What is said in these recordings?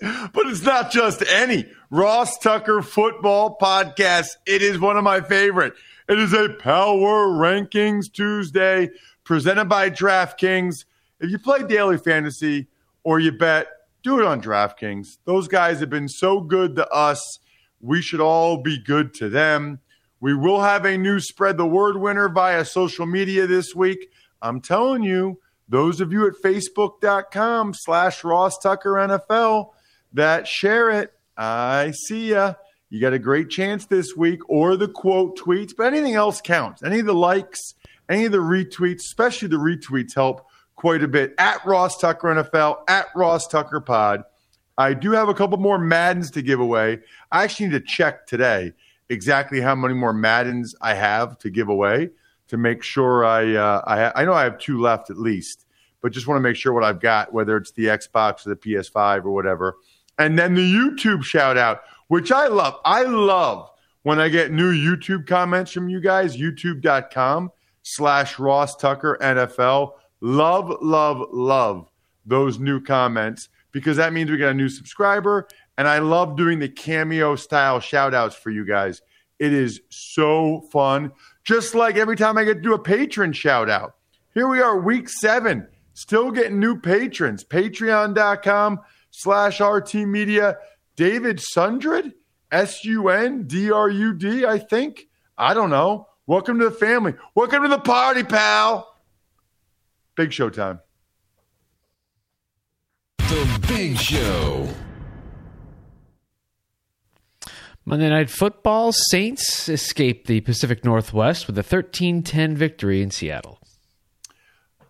But it's not just any Ross Tucker football podcast. It is one of my favorite. It is a Power Rankings Tuesday presented by DraftKings. If you play daily fantasy or you bet, do it on DraftKings. Those guys have been so good to us. We should all be good to them. We will have a new spread the word winner via social media this week. I'm telling you, those of you at facebook.com slash Ross Tucker NFL that share it, I see ya. You got a great chance this week, or the quote tweets, but anything else counts. Any of the likes, any of the retweets, especially the retweets, help quite a bit. At Ross Tucker NFL, at Ross Tucker Pod. I do have a couple more Maddens to give away. I actually need to check today exactly how many more Maddens I have to give away to make sure I uh, I, ha- I know I have two left at least, but just want to make sure what I've got, whether it's the Xbox or the PS5 or whatever. And then the YouTube shout out, which I love. I love when I get new YouTube comments from you guys. YouTube.com slash Ross Tucker NFL. Love, love, love those new comments because that means we got a new subscriber. And I love doing the cameo style shout outs for you guys. It is so fun. Just like every time I get to do a patron shout out. Here we are, week seven, still getting new patrons. Patreon.com slash RT Media. David Sundrud, S U N D R U D, I think. I don't know. Welcome to the family. Welcome to the party, pal. Big show time. The Big Show. Monday Night Football Saints escape the Pacific Northwest with a 13 10 victory in Seattle.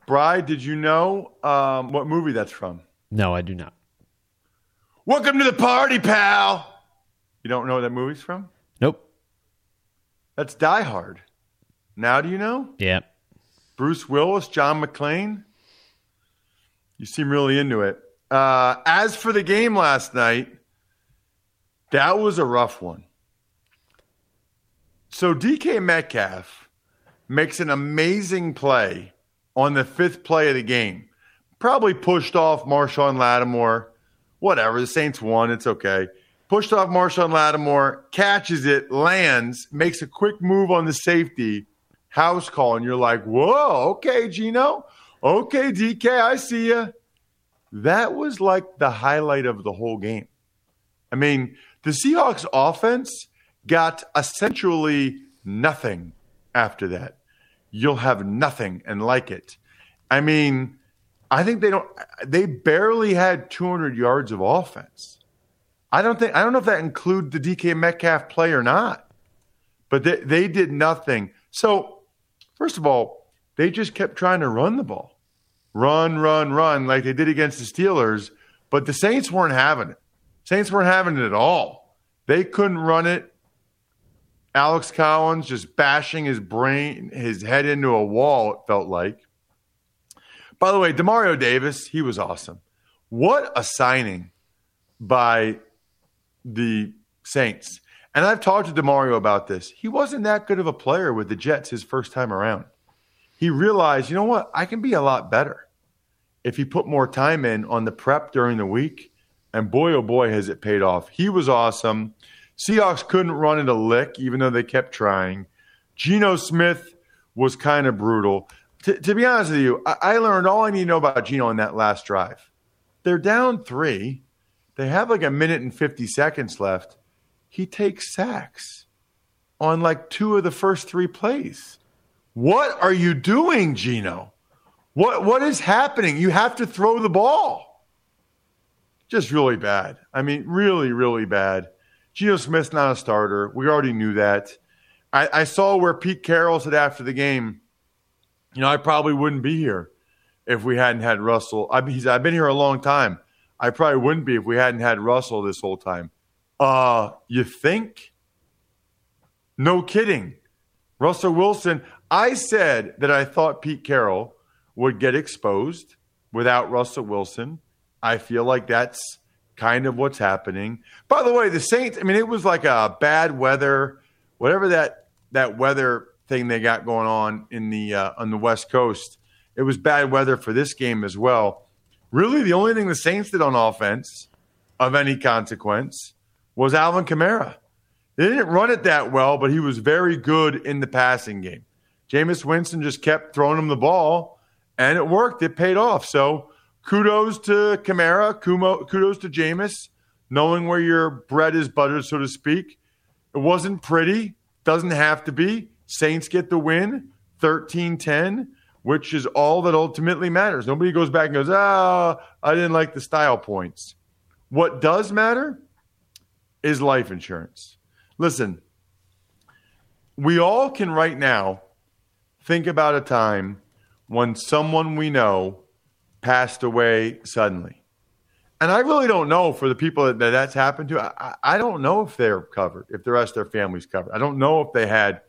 Bry, did you know um, what movie that's from? No, I do not. Welcome to the party, pal. You don't know what that movie's from? Nope. That's Die Hard. Now do you know? Yeah. Bruce Willis, John McClane. You seem really into it. Uh, as for the game last night, that was a rough one. So DK Metcalf makes an amazing play on the fifth play of the game. Probably pushed off Marshon Lattimore. Whatever. The Saints won. It's okay. Pushed off Marshon Lattimore, catches it, lands, makes a quick move on the safety, house call, and you're like, whoa, okay, Geno. Okay, DK, I see you. That was like the highlight of the whole game. I mean, the Seahawks offense got essentially nothing after that. You'll have nothing and like it. I mean, I think they don't they barely had 200 yards of offense. I don't think I don't know if that include the DK Metcalf play or not. But they, they did nothing. So, first of all, they just kept trying to run the ball. Run, run, run like they did against the Steelers, but the Saints weren't having it. Saints weren't having it at all. They couldn't run it. Alex Collins just bashing his brain, his head into a wall, it felt like. By the way, Demario Davis, he was awesome. What a signing by the Saints. And I've talked to Demario about this. He wasn't that good of a player with the Jets his first time around. he realized, you know what, I can be a lot better if he put more time in on the prep during the week. And boy, oh boy, has it paid off. He was awesome. Seahawks couldn't run it a lick, even though they kept trying. Geno Smith was kind of brutal. To be honest with you, I-, I learned all I need to know about Geno in that last drive. They're down three. They have like a minute and 50 seconds left. He takes sacks on like two of the first three plays. What are you doing, Geno? What what is happening? You have to throw the ball. Just really bad. I mean, really, really bad. Geno Smith's not a starter. We already knew that. I, I saw where Pete Carroll said after the game, you know, I probably wouldn't be here if we hadn't had Russell. I, he's, I've been here a long time. I probably wouldn't be if we hadn't had Russell this whole time. Uh, you think? No kidding. Russell Wilson, I said that I thought Pete Carroll would get exposed without Russell Wilson. I feel like that's kind of what's happening. By the way, the Saints, I mean, it was like a bad weather, whatever that that weather thing they got going on in the uh, on the West Coast. It was bad weather for this game as well. Really, the only thing the Saints did on offense of any consequence was Alvin Kamara. They didn't run it that well, but he was very good in the passing game. Jameis Winston just kept throwing him the ball, and it worked. It paid off. So kudos to Kamara, kudos to Jameis, knowing where your bread is buttered, so to speak. It wasn't pretty, doesn't have to be. Saints get the win, 13 10, which is all that ultimately matters. Nobody goes back and goes, ah, I didn't like the style points. What does matter is life insurance. Listen, we all can right now think about a time when someone we know passed away suddenly. And I really don't know for the people that, that's happened to. I, I don't know if they're covered, if the rest of their family's covered. I don't know if they had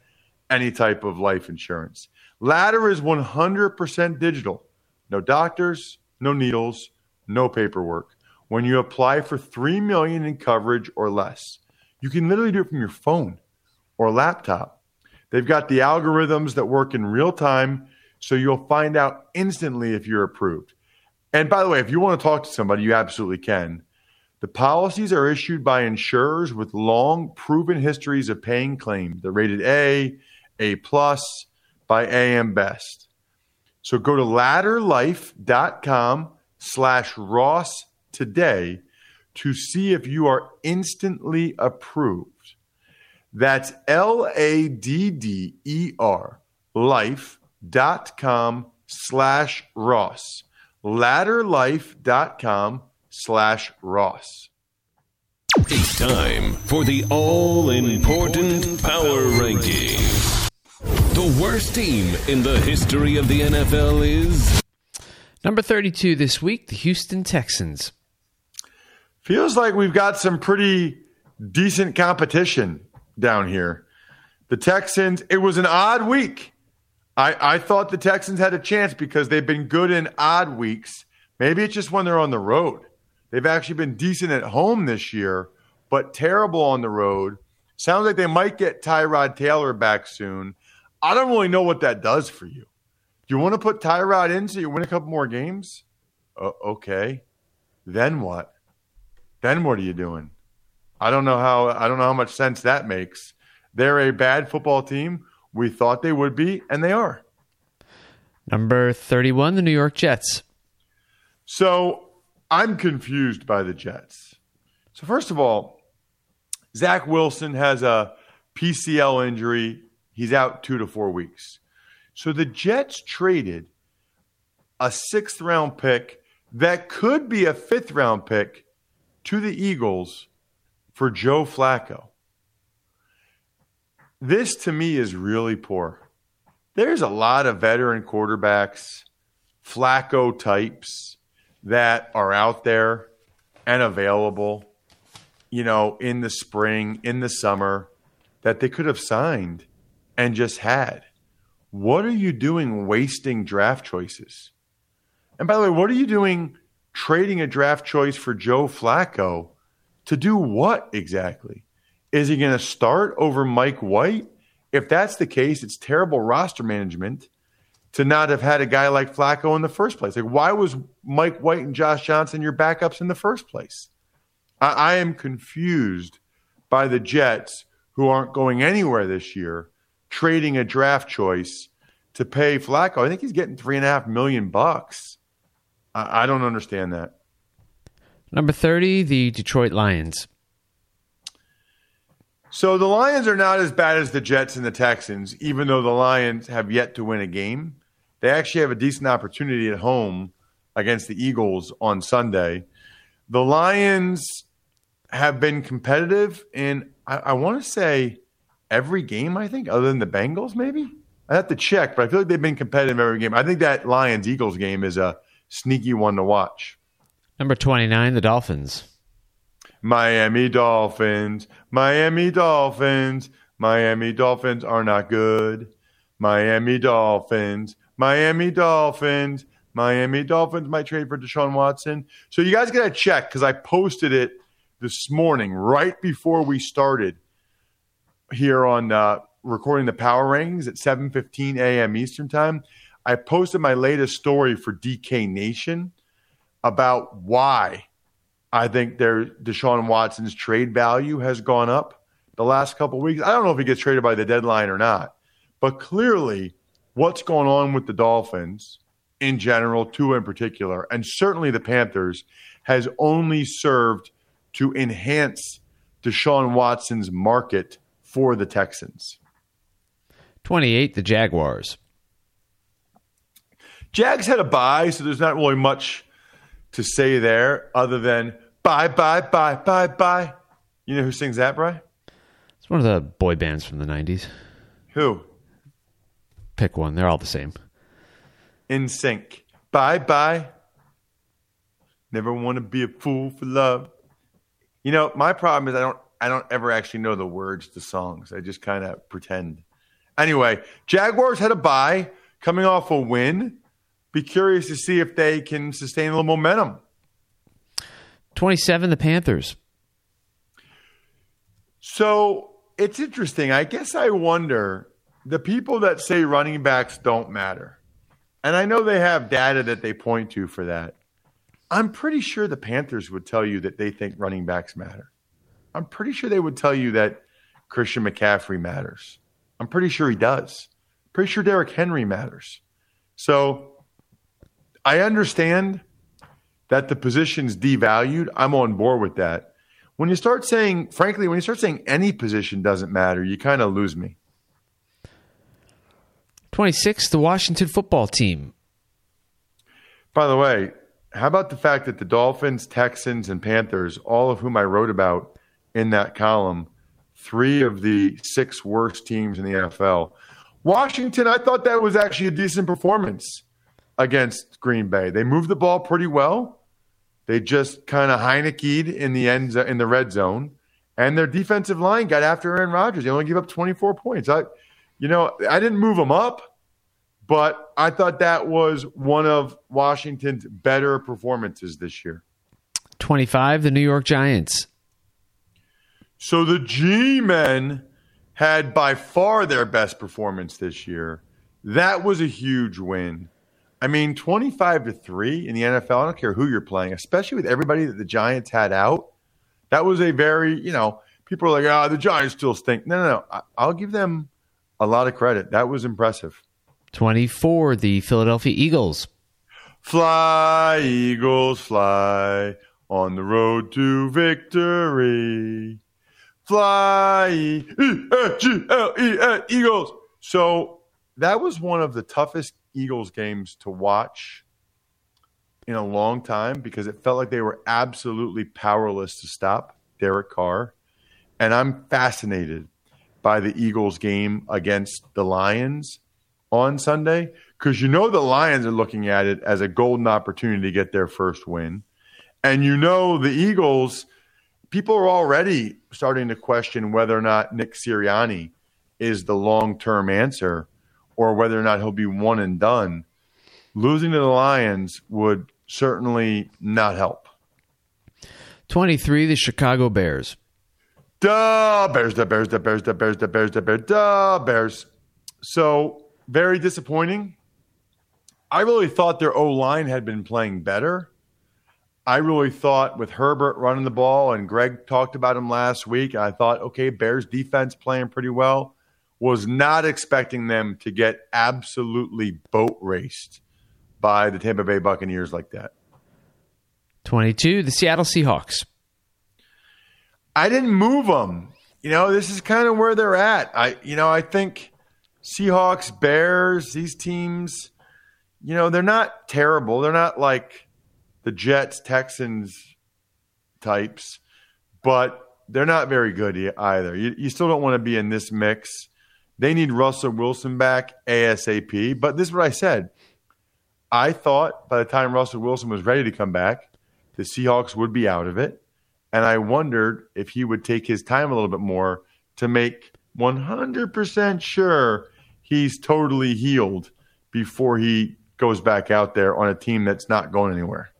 any type of life insurance. Ladder is 100% digital. No doctors, no needles, no paperwork. When you apply for 3 million in coverage or less, you can literally do it from your phone or laptop. They've got the algorithms that work in real time, so you'll find out instantly if you're approved. And by the way, if you want to talk to somebody, you absolutely can. The policies are issued by insurers with long proven histories of paying claims. They're rated A, A plus by AM Best. So go to ladderlife.com slash Ross today to see if you are instantly approved. That's L A D D E R life.com slash Ross. Ladderlife.com slash Ross. It's time for the all important power rankings. The worst team in the history of the NFL is. Number 32 this week, the Houston Texans. Feels like we've got some pretty decent competition down here. The Texans, it was an odd week. I, I thought the Texans had a chance because they've been good in odd weeks. Maybe it's just when they're on the road. They've actually been decent at home this year, but terrible on the road. Sounds like they might get Tyrod Taylor back soon. I don't really know what that does for you. Do you want to put Tyrod in so you win a couple more games? Uh, okay. Then what? Then what are you doing? I don't know how I don't know how much sense that makes. They're a bad football team. We thought they would be, and they are. Number 31, the New York Jets. So I'm confused by the Jets. So, first of all, Zach Wilson has a PCL injury. He's out two to four weeks. So the Jets traded a sixth round pick that could be a fifth round pick to the Eagles for Joe Flacco. This to me is really poor. There's a lot of veteran quarterbacks, Flacco types that are out there and available, you know, in the spring, in the summer, that they could have signed and just had. What are you doing wasting draft choices? And by the way, what are you doing trading a draft choice for Joe Flacco to do what exactly? Is he going to start over Mike White? If that's the case, it's terrible roster management. to not have had a guy like Flacco in the first place. Like, why was Mike White and Josh Johnson your backups in the first place? I, I am confused by the Jets, who aren't going anywhere this year, trading a draft choice to pay Flacco. I think he's getting three and a half million bucks. I, I don't understand that. Number 30, the Detroit Lions. So the Lions are not as bad as the Jets and the Texans, even though the Lions have yet to win a game. They actually have a decent opportunity at home against the Eagles on Sunday. The Lions have been competitive in, I, I want to say, every game, I think, other than the Bengals, maybe? I have to check, but I feel like they've been competitive every game. I think that Lions Eagles game is a sneaky one to watch. Number 29, the Dolphins. Miami Dolphins, Miami Dolphins, Miami Dolphins are not good. Miami Dolphins, Miami Dolphins, Miami Dolphins might trade for Deshaun Watson. So you guys got to check because I posted it this morning right before we started here on uh, recording the power rankings at 7:15 a.m. Eastern time. I posted my latest story for DK Nation about why I think their Deshaun Watson's trade value has gone up the last couple weeks. I don't know if he gets traded by the deadline or not, but clearly, what's going on with the Dolphins in general, two in particular, and certainly the Panthers, has only served to enhance Deshaun Watson's market for the Texans. 28, the Jaguars. Jags had a bye, so there's not really much to say there other than bye, bye, bye, bye, bye. You know who sings that, Bry? It's one of the boy bands from the 90s. Who? Pick one. They're all the same. NSYNC. Bye, bye. Never want to be a fool for love. You know, my problem is I don't I don't ever actually know the words to songs. I just kind of pretend. Anyway, Jaguars had a bye coming off a win. Be curious to see if they can sustain a little momentum. 27, the Panthers. So it's interesting. I guess I wonder the people that say running backs don't matter, and I know they have data that they point to for that. I'm pretty sure the Panthers would tell you that they think running backs matter. I'm pretty sure they would tell you that Christian McCaffrey matters. I'm pretty sure he does. Pretty sure Derrick Henry matters. So I understand that the position's devalued. I'm on board with that. When you start saying, frankly, when you start saying any position doesn't matter, you kind of lose me. 26, the Washington football team. By the way, how about the fact that the Dolphins, Texans, and Panthers, all of whom I wrote about in that column, three of the six worst teams in the NFL. Washington, I thought that was actually a decent performance against Green Bay. They moved the ball pretty well. They just kind of Heinicke'd in the end in the red zone, and their defensive line got after Aaron Rodgers. They only gave up 24 points. I, you know, I didn't move them up, but I thought that was one of Washington's better performances this year. 25, the New York Giants. So the G men had by far their best performance this year. That was a huge win. I mean, 25 to 3 in the NFL, I don't care who you're playing, especially with everybody that the Giants had out. That was a very, you know, people are like, ah, oh, the Giants still stink. No, no, no. I'll give them a lot of credit. That was impressive. 24, the Philadelphia Eagles. Fly, Eagles, fly on the road to victory. Fly, E-A-G-L-E-N, Eagles. So that was one of the toughest Eagles games to watch in a long time because it felt like they were absolutely powerless to stop Derek Carr. And I'm fascinated by the Eagles game against the Lions on Sunday because you know the Lions are looking at it as a golden opportunity to get their first win. And you know the Eagles, people are already starting to question whether or not Nick Sirianni is the long term answer or whether or not he'll be one and done, losing to the Lions would certainly not help. 23, the Chicago Bears. Duh, Bears, the Bears, the Bears, the Bears, the Bears, the Bears, duh, Bears. So very disappointing I really thought their O line had been playing better. I really thought with Herbert running the ball, and Greg talked about him last week. I thought, okay, Bears defense playing pretty well. Was not expecting them to get absolutely boat raced by the Tampa Bay Buccaneers like that. 22, the Seattle Seahawks. I didn't move them. You know, this is kind of where they're at. I, you know, I think Seahawks, Bears, these teams, you know, they're not terrible. They're not like the Jets, Texans types, but they're not very good either. You, you still don't want to be in this mix. They need Russell Wilson back ASAP. But this is what I said. I thought by the time Russell Wilson was ready to come back, the Seahawks would be out of it. And I wondered if he would take his time a little bit more to make 100% sure he's totally healed before he goes back out there on a team that's not going anywhere.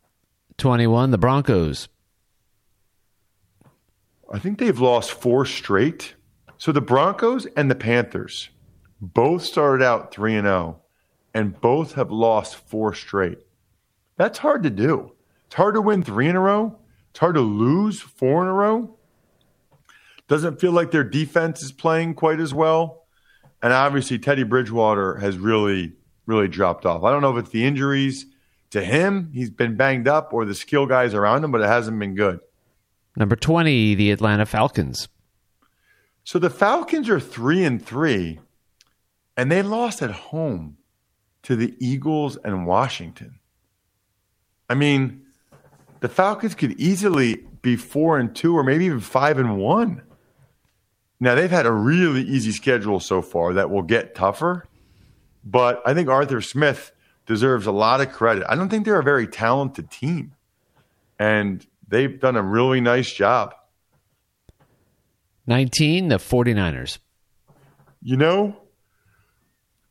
21, the Broncos. I think they've lost four straight. So the Broncos and the Panthers both started out 3 and 0 and both have lost four straight. That's hard to do. It's hard to win 3 in a row. It's hard to lose four in a row. Doesn't feel like their defense is playing quite as well. And obviously Teddy Bridgewater has really really dropped off. I don't know if it's the injuries to him, he's been banged up, or the skill guys around him, but it hasn't been good. Number 20, the Atlanta Falcons. So the Falcons are 3 and 3 and they lost at home to the Eagles and Washington. I mean, the Falcons could easily be 4 and 2 or maybe even 5 and 1. Now they've had a really easy schedule so far that will get tougher. But I think Arthur Smith deserves a lot of credit. I don't think they're a very talented team, and they've done a really nice job. 19, the 49ers. You know,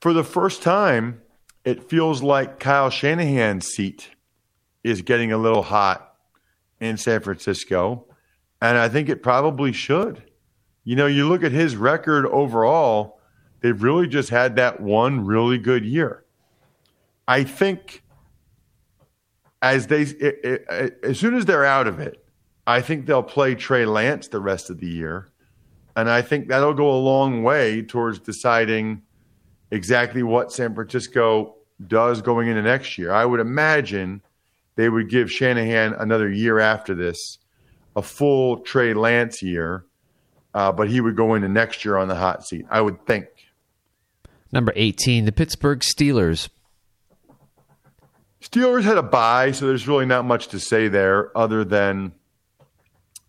for the first time, it feels like Kyle Shanahan's seat is getting a little hot in San Francisco, and I think it probably should. You know, you look at his record overall They've really just had that one really good year. I think as they it, it, as soon as they're out of it, I think they'll play Trey Lance the rest of the year, and I think that'll go a long way towards deciding exactly what San Francisco does going into next year. I would imagine they would give Shanahan another year after this, a full Trey Lance year, uh, but he would go into next year on the hot seat. I would think. Number 18, the Pittsburgh Steelers. Steelers had a bye, so there's really not much to say there other than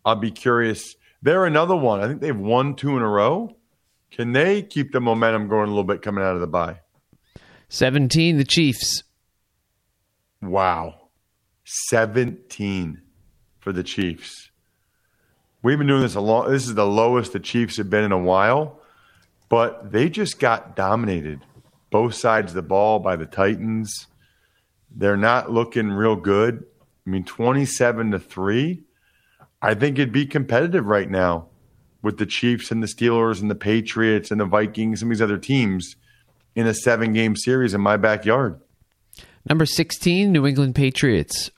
I'll be curious. They're another one. I think they've won two in a row. Can they keep the momentum going a little bit coming out of the bye? 17, the Chiefs. Wow. 17 for the Chiefs. We've been doing this a long this is the lowest the Chiefs have been in a while but they just got dominated both sides of the ball by the Titans. They're not looking real good. I mean, 27 to 3. I think it'd be competitive right now with the Chiefs and the Steelers and the Patriots and the Vikings and these other teams in a seven game series in my backyard. Number 16, New England Patriots.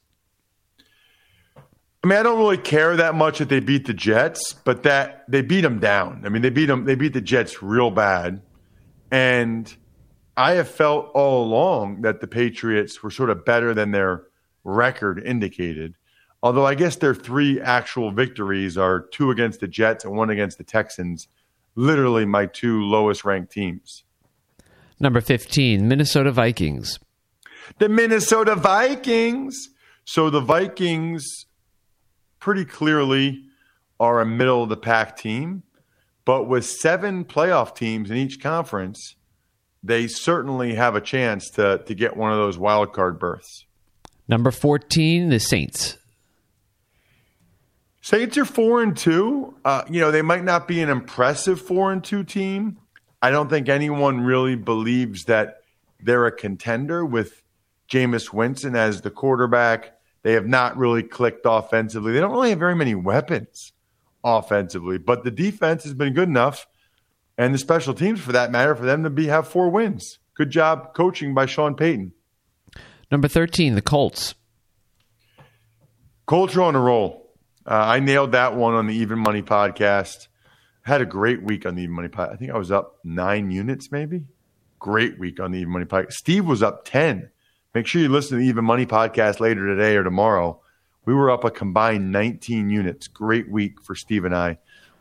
I mean, I don't really care that much that they beat the Jets, but that they beat them down. I mean, they beat them. They beat the Jets real bad, and I have felt all along that the Patriots were sort of better than their record indicated. Although I guess their three actual victories are two against the Jets and one against the Texans, literally my two lowest ranked teams. Number 15, Minnesota Vikings. The Minnesota Vikings. So the Vikings pretty clearly are a middle of the pack team. But with seven playoff teams in each conference, they certainly have a chance to, to get one of those wild card berths. Number 14, the Saints. Saints are four and two. Uh, you know, they might not be an impressive four and two team. I don't think anyone really believes that they're a contender with Jameis Winston as the quarterback they have not really clicked offensively. They don't really have very many weapons offensively, but the defense has been good enough, and the special teams, for that matter, for them to be have four wins. Good job coaching by Sean Payton. Number 13, the Colts. Colts are on a roll. Uh, I nailed that one on the Even Money podcast. Had a great week on the Even Money podcast. I think I was up nine units, maybe. Great week on the Even Money podcast. Steve was up 10. Make sure you listen to the Even Money podcast later today or tomorrow. We were up a combined 19 units. Great week for Steve and I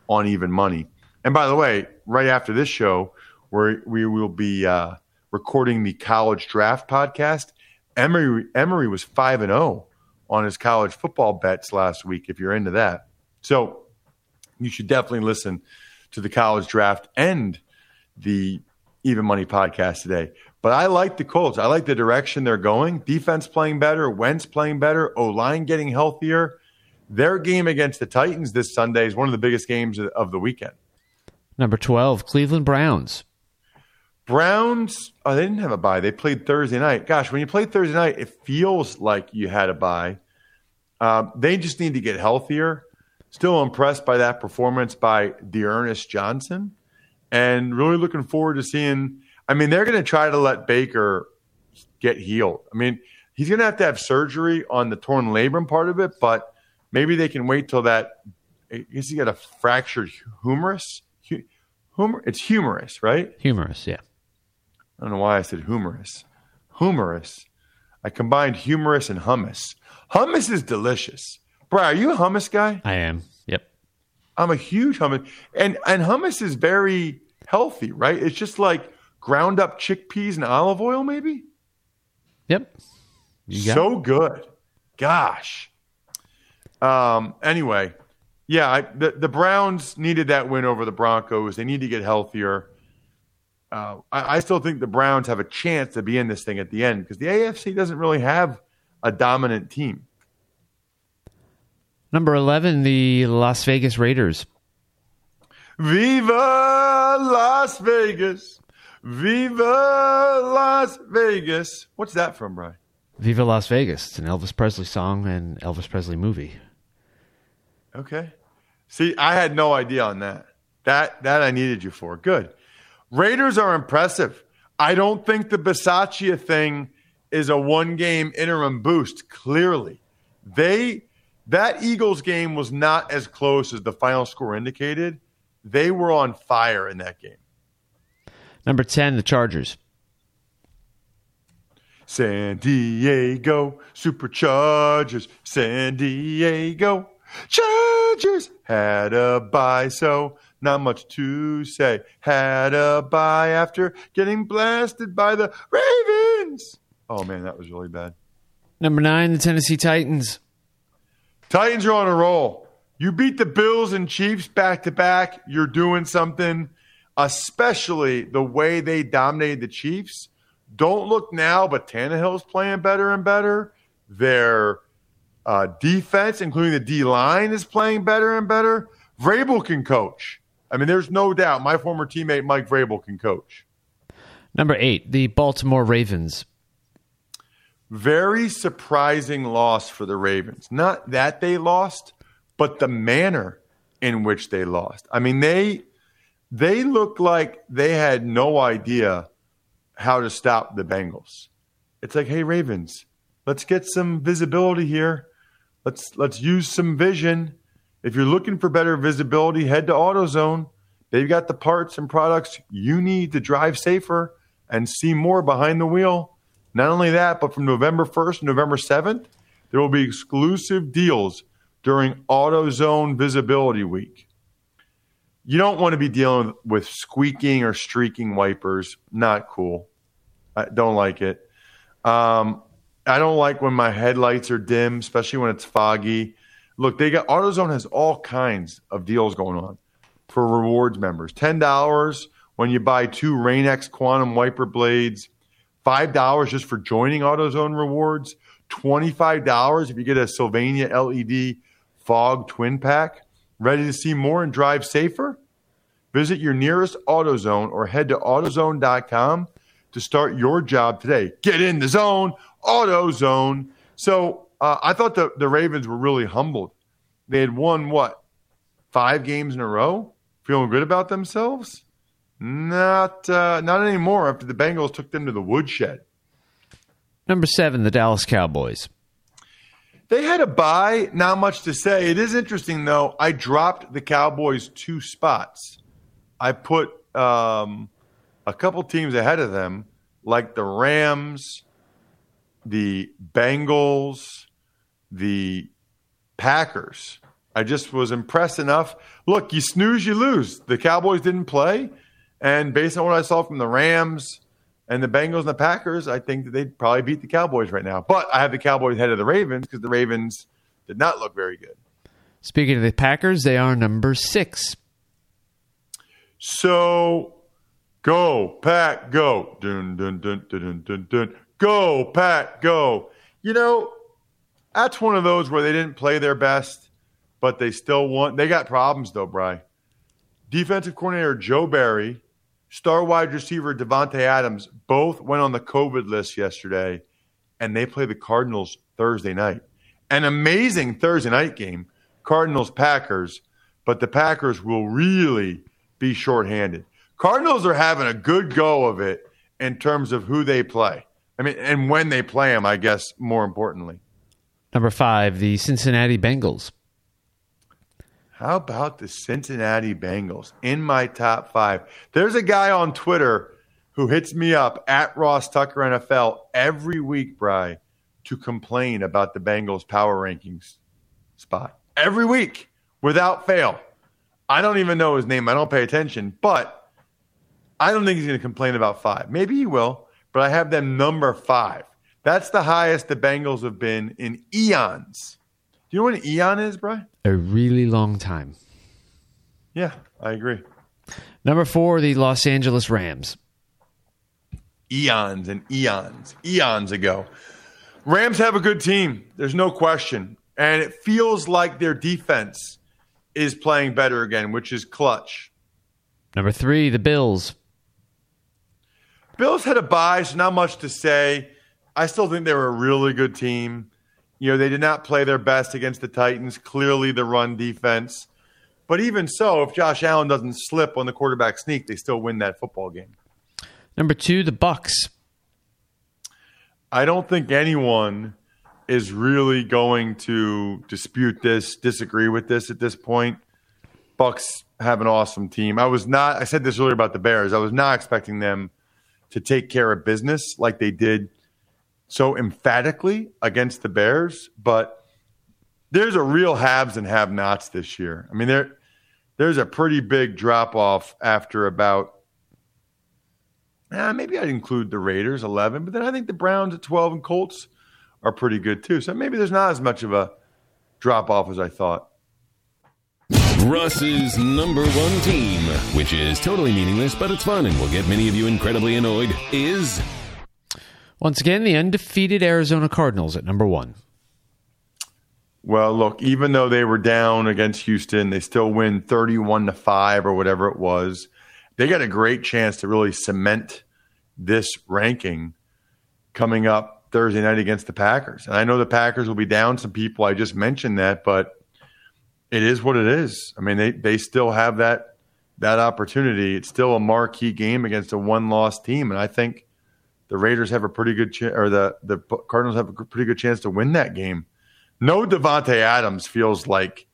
on Even Money. And by the way, right after this show, where we will be uh, recording the college draft podcast. Emory Emory was five and zero oh on his college football bets last week. If you're into that, so you should definitely listen to the college draft and the Even Money podcast today. But I like the Colts. I like the direction they're going. Defense playing better, Wentz playing better, O line getting healthier. Their game against the Titans this Sunday is one of the biggest games of the weekend. Number 12, Cleveland Browns. Browns, oh, they didn't have a bye. They played Thursday night. Gosh, when you play Thursday night, it feels like you had a bye. Um, they just need to get healthier. Still impressed by that performance by D'Ernest Johnson, and really looking forward to seeing. I mean, they're going to try to let Baker get healed. I mean, he's going to have to have surgery on the torn labrum part of it, but maybe they can wait till that. I guess he got a fractured humerus. Humor, it's humorous, right? Humorous, yeah. I don't know why I said humorous. Humorous. I combined humorous and hummus. Hummus is delicious. Bro, are you a hummus guy? I am. Yep. I'm a huge hummus. And and hummus is very healthy, right? It's just like ground up chickpeas and olive oil, maybe? Yep. so it. good. Gosh. Um, anyway, yeah, I, the, the Browns needed that win over the Broncos. They need to get healthier uh, I, I, still think the Browns have a chance to be in this thing at the end because the AFC doesn't really have a dominant team. Number 11, the Las Vegas Raiders. Viva Las Vegas! Viva Las Vegas! What's that from, Brian? Viva Las Vegas. It's an Elvis Presley song and Elvis Presley movie. Okay. See, I had no idea on that. That that I needed you for. Good. Raiders are impressive. I don't think the Bisaccia thing is a one game interim boost, clearly. They that Eagles game was not as close as the final score indicated. They were on fire in that game. Number 10, the Chargers. San Diego Superchargers, San Diego Chargers had a bye, so not much to say. Had a bye after getting blasted by the Ravens. Oh man, that was really bad. Number nine, the Tennessee Titans. Titans are on a roll. You beat the Bills and Chiefs back to back. You're doing something, especially the way they dominated the Chiefs. Don't look now, but Tannehill's playing better and better. Their uh, defense, including the D line, is playing better and better. Vrabel can coach. I mean, there's no doubt my former teammate Mike Vrabel can coach. Number eight, the Baltimore Ravens. Very surprising loss for the Ravens. Not that they lost, but the manner in which they lost. I mean, they they looked like they had no idea how to stop the Bengals. It's like, hey Ravens, let's get some visibility here. Let's let's use some vision. If you're looking for better visibility, head to AutoZone. They've got the parts and products you need to drive safer and see more behind the wheel. Not only that, but from November 1st November 7th, there will be exclusive deals during AutoZone Visibility Week. You don't want to be dealing with squeaking or streaking wipers. Not cool. I don't like it. Um, I don't like when my headlights are dim, especially when it's foggy. Look, they got AutoZone has all kinds of deals going on for rewards members. Ten dollars when you buy two Rain-X Quantum wiper blades. Five dollars just for joining AutoZone rewards. Twenty-five dollars if you get a Sylvania LED fog twin pack. Ready to see more and drive safer? Visit your nearest AutoZone or head to AutoZone.com to start your job today. Get in the zone, auto zone. So uh, I thought the, the Ravens were really humbled. They had won what five games in a row, feeling good about themselves. Not uh, not anymore after the Bengals took them to the woodshed. Number seven, the Dallas Cowboys. They had a buy. not much to say. It is interesting, though. I dropped the Cowboys two spots. I put um, a couple teams ahead of them, like the Rams, the Bengals, the Packers. I just was impressed enough. Look, you snooze, you lose. The Cowboys didn't play. And based on what I saw from the Rams, and the Bengals and the Packers, I think that they'd probably beat the Cowboys right now. But I have the Cowboys ahead of the Ravens because the Ravens did not look very good. Speaking of the Packers, they are number six. So go, Pack, go. Dun, dun, dun, dun, dun, dun, dun. Go, Pack, go. You know, that's one of those where they didn't play their best, but they still won. They got problems, though, Bry. Defensive coordinator Joe Barry star wide receiver Davante Adams both went on the COVID list yesterday, and they play the Cardinals Thursday night. An amazing Thursday night game, Cardinals Packers, but the Packers will really be shorthanded. Cardinals are having a good go of it in terms of who they play. I mean, and when they play them, I guess more importantly. Number five, the Cincinnati Bengals. How about the Cincinnati Bengals in my top five? There's a guy on Twitter who hits me up at Ross Tucker NFL every week, Bry, to complain about the Bengals power rankings spot. Every week, without fail. I don't even know his name. I don't pay attention, but I don't think he's going to complain about five. Maybe he will, but I have them number five. That's the highest the Bengals have been in eons. Do you know what an eon is, Brian? A really long time. Yeah, I agree. Number four, the Los Angeles Rams. Eons and eons, eons ago. Rams have a good team. There's no question. And it feels like their defense is playing better again, which is clutch. Number three, the Bills. Bills had a bye, so not much to say. I still think they were a really good team. You know, they did not play their best against the Titans. Clearly, the run defense. But even so, if Josh Allen doesn't slip on the quarterback sneak, they still win that football game. Number two, the Bucks. I don't think anyone is really going to dispute this, disagree with this at this point. Bucks have an awesome team. I was not. I said this earlier about the Bears. I was not expecting them to take care of business like they did so emphatically against the Bears, but there's a real haves and have nots this year. I mean, there there's a pretty big drop off after about eh, maybe I'd include the Raiders 11, but then I think the Browns at 12 and Colts are pretty good too. So maybe there's not as much of a drop off as I thought. Russ's number one team, which is totally meaningless, but it's fun and will get many of you incredibly annoyed, is once again, the undefeated Arizona Cardinals at number one. Well, look, even though they were down against Houston, they still win 31 to 5 or whatever it was. They got a great chance to really cement this ranking coming up Thursday night against the Packers. And I know the Packers will be down some people. I just mentioned that, but it is what it is. I mean, they, they still have that that opportunity. It's still a marquee game against a one loss team. And I think the Raiders have a pretty good chance, or the the Cardinals have a pretty good chance to win that game. No Davante Adams feels like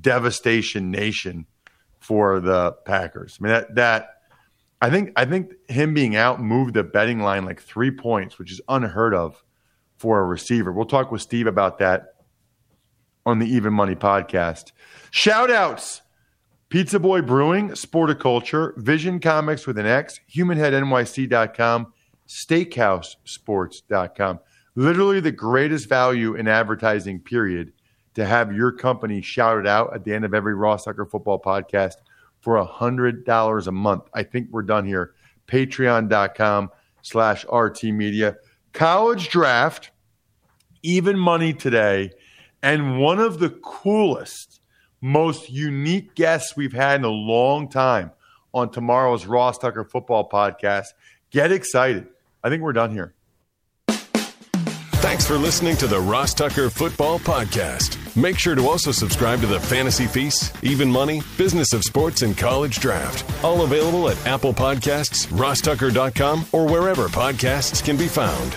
devastation nation for the Packers. I mean that that I think I think him being out moved the betting line like three points, which is unheard of for a receiver. We'll talk with Steve about that on the Even Money podcast. Shout outs. Pizza Boy Brewing, Sporticulture, Vision Comics with an X, HumanHeadNYC.com, steakhousesports.com. Literally the greatest value in advertising, period, to have your company shouted out at the end of every Ross Tucker football podcast for $100 a month. I think we're done here. Patreon.com slash RT Media. College draft, even money today, and one of the coolest, most unique guests we've had in a long time on tomorrow's Ross Tucker football podcast. Get excited. I think we're done here. Thanks for listening to the Ross Tucker Football Podcast. Make sure to also subscribe to the Fantasy Feast, Even Money, Business of Sports, and College Draft. All available at Apple Podcasts, rosstucker.com, or wherever podcasts can be found.